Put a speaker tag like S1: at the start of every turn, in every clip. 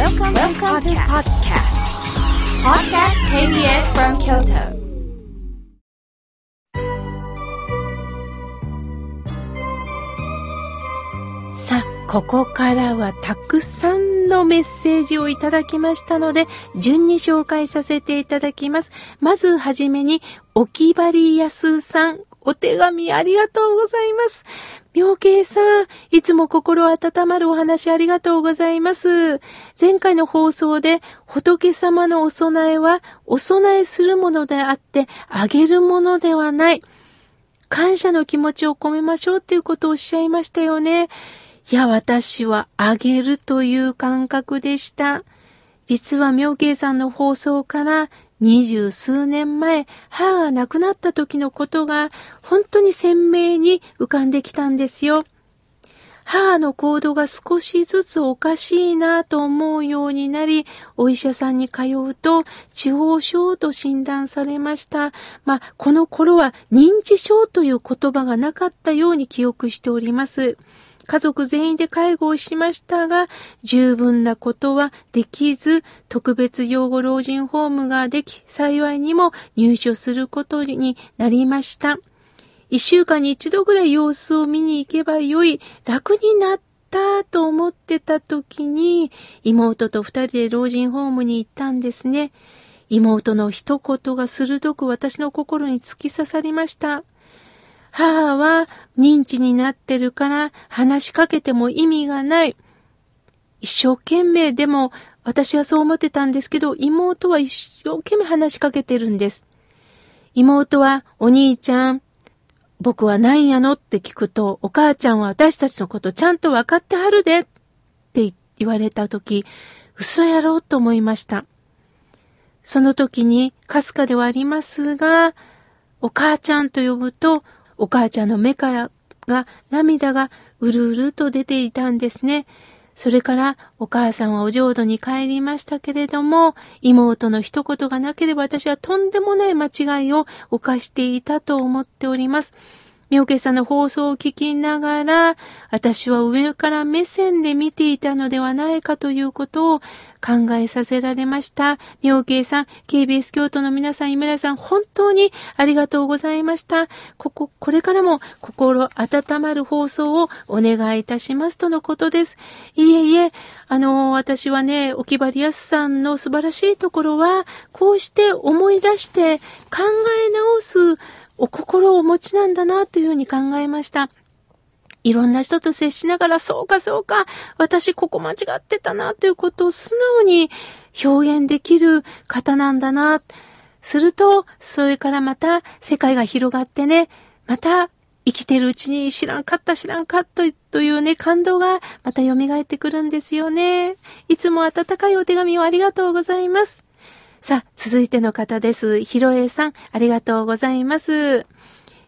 S1: Welcome, Welcome to podcast. Podcast KBS from Kyoto.
S2: さあ、ここからはたくさんのメッセージをいただきましたので、順に紹介させていただきます。まずはじめに、おきばりやすさん、お手紙ありがとうございます。妙慶さん、いつも心温まるお話ありがとうございます。前回の放送で、仏様のお供えは、お供えするものであって、あげるものではない。感謝の気持ちを込めましょうっていうことをおっしゃいましたよね。いや、私はあげるという感覚でした。実は妙慶さんの放送から二十数年前、母が亡くなった時のことが本当に鮮明に浮かんできたんですよ。母の行動が少しずつおかしいなと思うようになり、お医者さんに通うと、地方症と診断されました。まあ、この頃は認知症という言葉がなかったように記憶しております。家族全員で介護をしましたが、十分なことはできず、特別養護老人ホームができ、幸いにも入所することになりました。一週間に一度ぐらい様子を見に行けばよい、楽になったと思ってた時に、妹と二人で老人ホームに行ったんですね。妹の一言が鋭く私の心に突き刺さりました。母は認知になってるから話しかけても意味がない。一生懸命でも私はそう思ってたんですけど、妹は一生懸命話しかけてるんです。妹はお兄ちゃん、僕は何やのって聞くと、お母ちゃんは私たちのことちゃんと分かってはるでって言われたとき、嘘やろうと思いました。その時に、かすかではありますが、お母ちゃんと呼ぶと、お母ちゃんの目からが涙がうるうると出ていたんですね。それからお母さんはお浄土に帰りましたけれども、妹の一言がなければ私はとんでもない間違いを犯していたと思っております。妙慶さんの放送を聞きながら、私は上から目線で見ていたのではないかということを考えさせられました。妙慶さん、KBS 京都の皆さん、井村さん、本当にありがとうございました。ここ、これからも心温まる放送をお願いいたしますとのことです。いえいえ、あの、私はね、おきばりやすさんの素晴らしいところは、こうして思い出して考え直すお心をお持ちなんだなというふうに考えました。いろんな人と接しながら、そうかそうか、私ここ間違ってたなということを素直に表現できる方なんだな。すると、それからまた世界が広がってね、また生きてるうちに知らんかった知らんかったというね、感動がまた蘇ってくるんですよね。いつも温かいお手紙をありがとうございます。さあ、続いての方です。ひろえさん、ありがとうございます。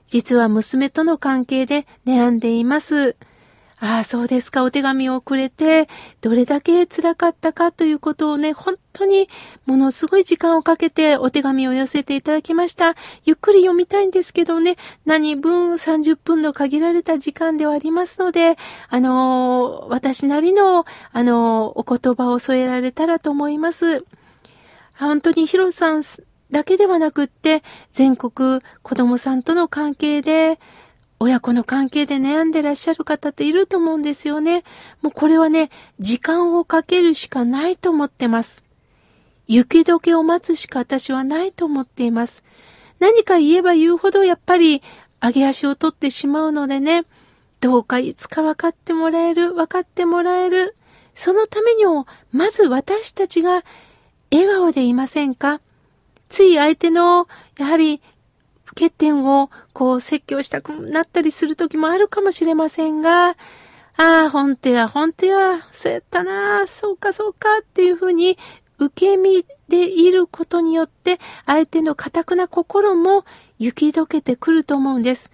S2: 実は娘との関係で悩んでいます。ああ、そうですか。お手紙をくれて、どれだけ辛かったかということをね、本当にものすごい時間をかけてお手紙を寄せていただきました。ゆっくり読みたいんですけどね、何分30分の限られた時間ではありますので、あのー、私なりの、あのー、お言葉を添えられたらと思います。本当にヒロさんだけではなくって、全国子供さんとの関係で、親子の関係で悩んでらっしゃる方っていると思うんですよね。もうこれはね、時間をかけるしかないと思ってます。雪解けを待つしか私はないと思っています。何か言えば言うほどやっぱり上げ足を取ってしまうのでね、どうかいつか分かってもらえる、分かってもらえる。そのためにも、まず私たちが笑顔でいませんか？つい相手の、やはり、欠点を、こう、説教したくなったりする時もあるかもしれませんが、ああ、本当や、本当や、そうやったな、そうか、そうか、っていうふうに、受け身でいることによって、相手の堅くな心も雪解けてくると思うんです。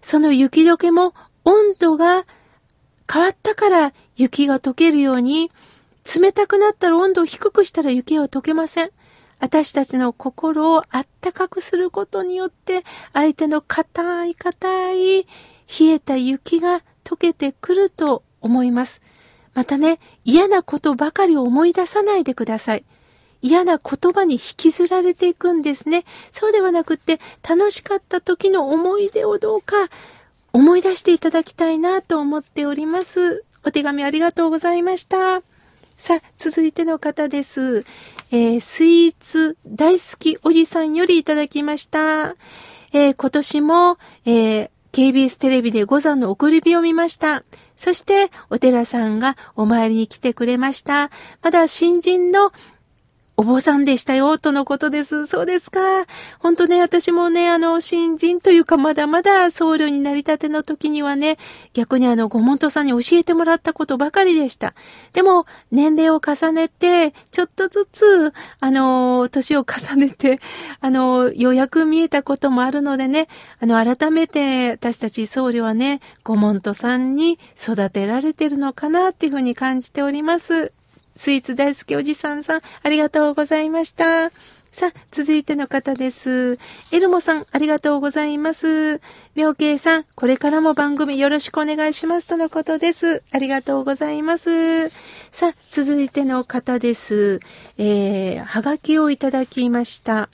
S2: その雪解けも温度が変わったから雪が溶けるように、冷たくなったら温度を低くしたら雪は溶けません。私たちの心をあったかくすることによって、相手の硬い硬い冷えた雪が溶けてくると思います。またね、嫌なことばかり思い出さないでください。嫌な言葉に引きずられていくんですね。そうではなくって、楽しかった時の思い出をどうか思い出していただきたいなと思っております。お手紙ありがとうございました。さあ、続いての方です。えー、スイーツ大好きおじさんよりいただきました。えー、今年も、えー、KBS テレビで五山の送り火を見ました。そして、お寺さんがお参りに来てくれました。まだ新人のお坊さんでしたよ、とのことです。そうですか。本当ね、私もね、あの、新人というか、まだまだ僧侶になりたての時にはね、逆にあの、ご門徒さんに教えてもらったことばかりでした。でも、年齢を重ねて、ちょっとずつ、あの、年を重ねて、あの、ようやく見えたこともあるのでね、あの、改めて、私たち僧侶はね、ご門徒さんに育てられてるのかな、っていうふうに感じております。スイーツ大好きおじさんさん、ありがとうございました。さあ、続いての方です。エルモさん、ありがとうございます。妙慶さん、これからも番組よろしくお願いしますとのことです。ありがとうございます。さあ、続いての方です。えー、はがきをいただきました。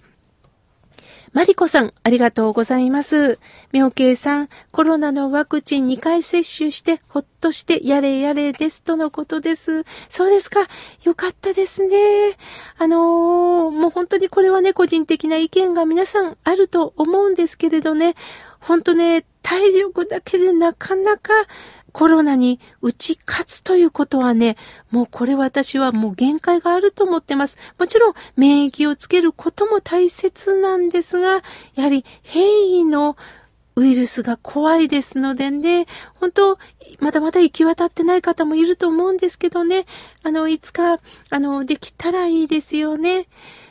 S2: マリコさん、ありがとうございます。妙慶さん、コロナのワクチン2回接種してほっとしてやれやれですとのことです。そうですか。よかったですね。あのー、もう本当にこれはね、個人的な意見が皆さんあると思うんですけれどね、本当ね、体力だけでなかなかコロナに打ち勝つということはね、もうこれ私はもう限界があると思ってます。もちろん免疫をつけることも大切なんですが、やはり変異のウイルスが怖いですのでね、本当まだまだ行き渡ってない方もいると思うんですけどね、あの、いつか、あの、できたらいいですよね。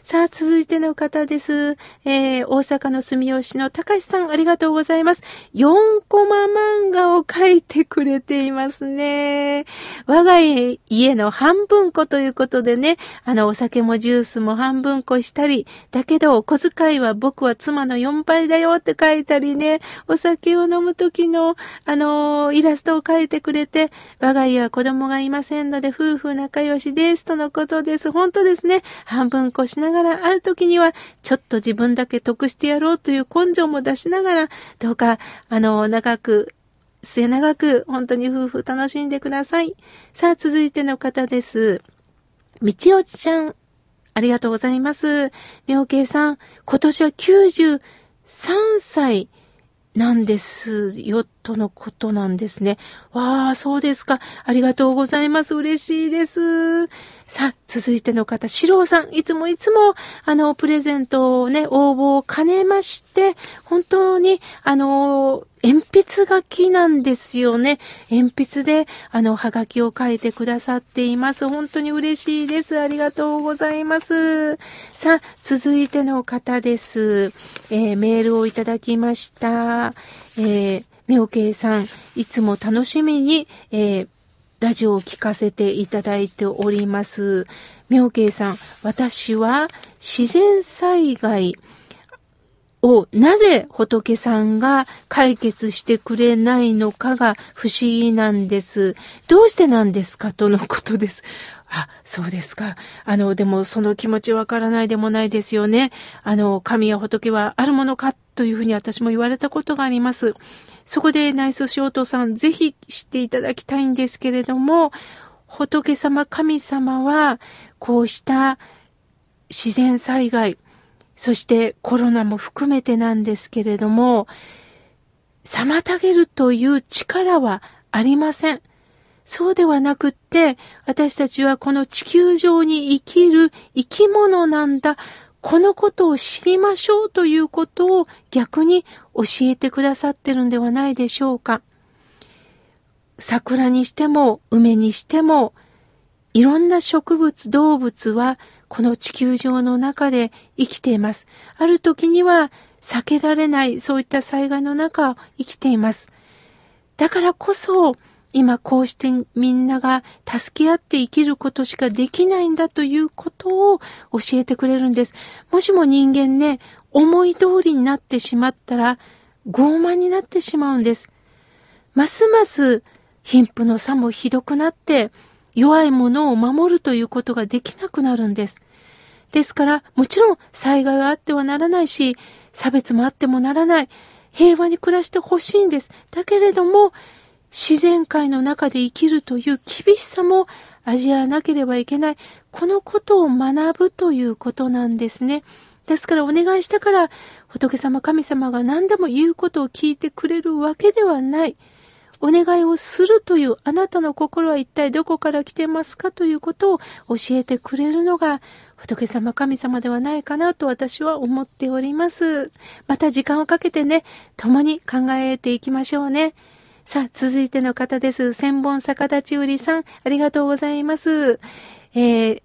S2: さあ、続いての方です。えー、大阪の住吉の高橋さん、ありがとうございます。4コマ漫画を書いてくれていますね。我が家の半分子ということでね、あの、お酒もジュースも半分子したり、だけど、お小遣いは僕は妻の4倍だよって書いたりね、お酒を飲む時の、あのイラストを書いてくれて、我が家は子供がいませんので、夫婦仲良しです、とのことです。本当ですね。半分こしながら、ある時には、ちょっと自分だけ得してやろうという根性も出しながら、どうか、あの、長く、末長く、本当に夫婦楽しんでください。さあ、続いての方です。みちおちゃん、ありがとうございます。妙慶さん、今年は93歳なんですよ、とのことなんですね。わあ、そうですか。ありがとうございます。嬉しいです。さあ、続いての方、四郎さん、いつもいつも、あの、プレゼントをね、応募を兼ねまして、本当に、あの、鉛筆書きなんですよね。鉛筆で、あの、はがきを書いてくださっています。本当に嬉しいです。ありがとうございます。さあ、続いての方です。えー、メールをいただきました。えー、妙慶さん、いつも楽しみに、えー、ラジオを聞かせていただいております。妙慶さん、私は自然災害をなぜ仏さんが解決してくれないのかが不思議なんです。どうしてなんですかとのことです。あ、そうですか。あの、でもその気持ちわからないでもないですよね。あの、神や仏はあるものかっというふうに私も言われたことがあります。そこでナイスショートさん、ぜひ知っていただきたいんですけれども、仏様、神様は、こうした自然災害、そしてコロナも含めてなんですけれども、妨げるという力はありません。そうではなくって、私たちはこの地球上に生きる生き物なんだ。このことを知りましょうということを逆に教えてくださってるんではないでしょうか。桜にしても梅にしてもいろんな植物、動物はこの地球上の中で生きています。ある時には避けられないそういった災害の中を生きています。だからこそ今こうしてみんなが助け合って生きることしかできないんだということを教えてくれるんです。もしも人間ね、思い通りになってしまったら傲慢になってしまうんです。ますます貧富の差もひどくなって、弱いものを守るということができなくなるんです。ですから、もちろん災害があってはならないし、差別もあってもならない。平和に暮らしてほしいんです。だけれども、自然界の中で生きるという厳しさも味わわなければいけない。このことを学ぶということなんですね。ですからお願いしたから、仏様神様が何でも言うことを聞いてくれるわけではない。お願いをするというあなたの心は一体どこから来てますかということを教えてくれるのが仏様神様ではないかなと私は思っております。また時間をかけてね、共に考えていきましょうね。さあ、続いての方です。千本逆立ち売りさん、ありがとうございます。えー、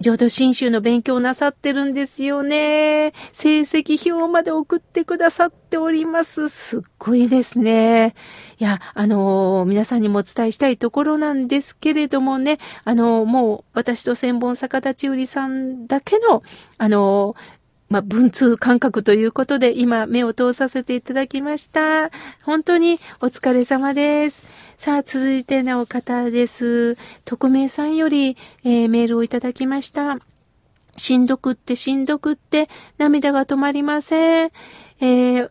S2: 浄土真宗の勉強なさってるんですよね。成績表まで送ってくださっております。すっごいですね。いや、あのー、皆さんにもお伝えしたいところなんですけれどもね、あのー、もう私と千本逆立ち売りさんだけの、あのー、まあ、文通感覚ということで今目を通させていただきました。本当にお疲れ様です。さあ、続いての方です。匿名さんより、えー、メールをいただきました。しんどくってしんどくって涙が止まりません。えー、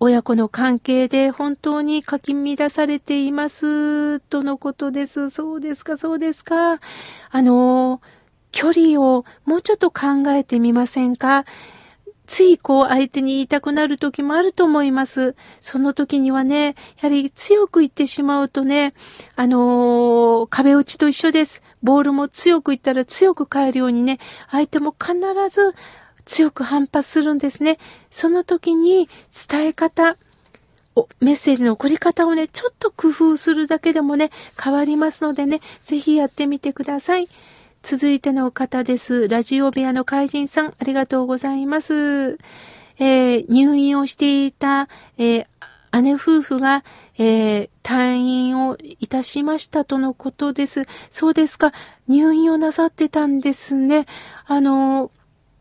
S2: 親子の関係で本当にかき乱されています。とのことです。そうですか、そうですか。あの距離をもうちょっと考えてみませんか？ついこう相手に言いたくなる時もあると思います。その時にはね、やはり強く言ってしまうとね、あのー、壁打ちと一緒です。ボールも強く言ったら強く変えるようにね、相手も必ず強く反発するんですね。その時に伝え方、メッセージの送り方をね、ちょっと工夫するだけでもね、変わりますのでね、ぜひやってみてください。続いての方です。ラジオ部屋の怪人さん、ありがとうございます。えー、入院をしていた、えー、姉夫婦が、えー、退院をいたしましたとのことです。そうですか。入院をなさってたんですね。あの、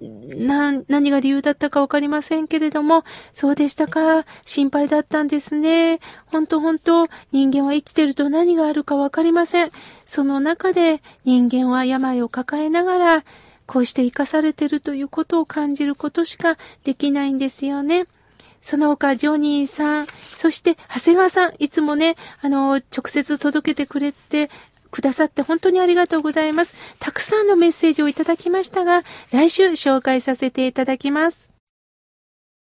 S2: な、何が理由だったかわかりませんけれども、そうでしたか？心配だったんですね。本当本当人間は生きてると何があるかわかりません。その中で人間は病を抱えながら、こうして生かされてるということを感じることしかできないんですよね。その他、ジョニーさん、そして、長谷川さん、いつもね、あの、直接届けてくれて、くださって本当にありがとうございます。たくさんのメッセージをいただきましたが、来週紹介させていただきます。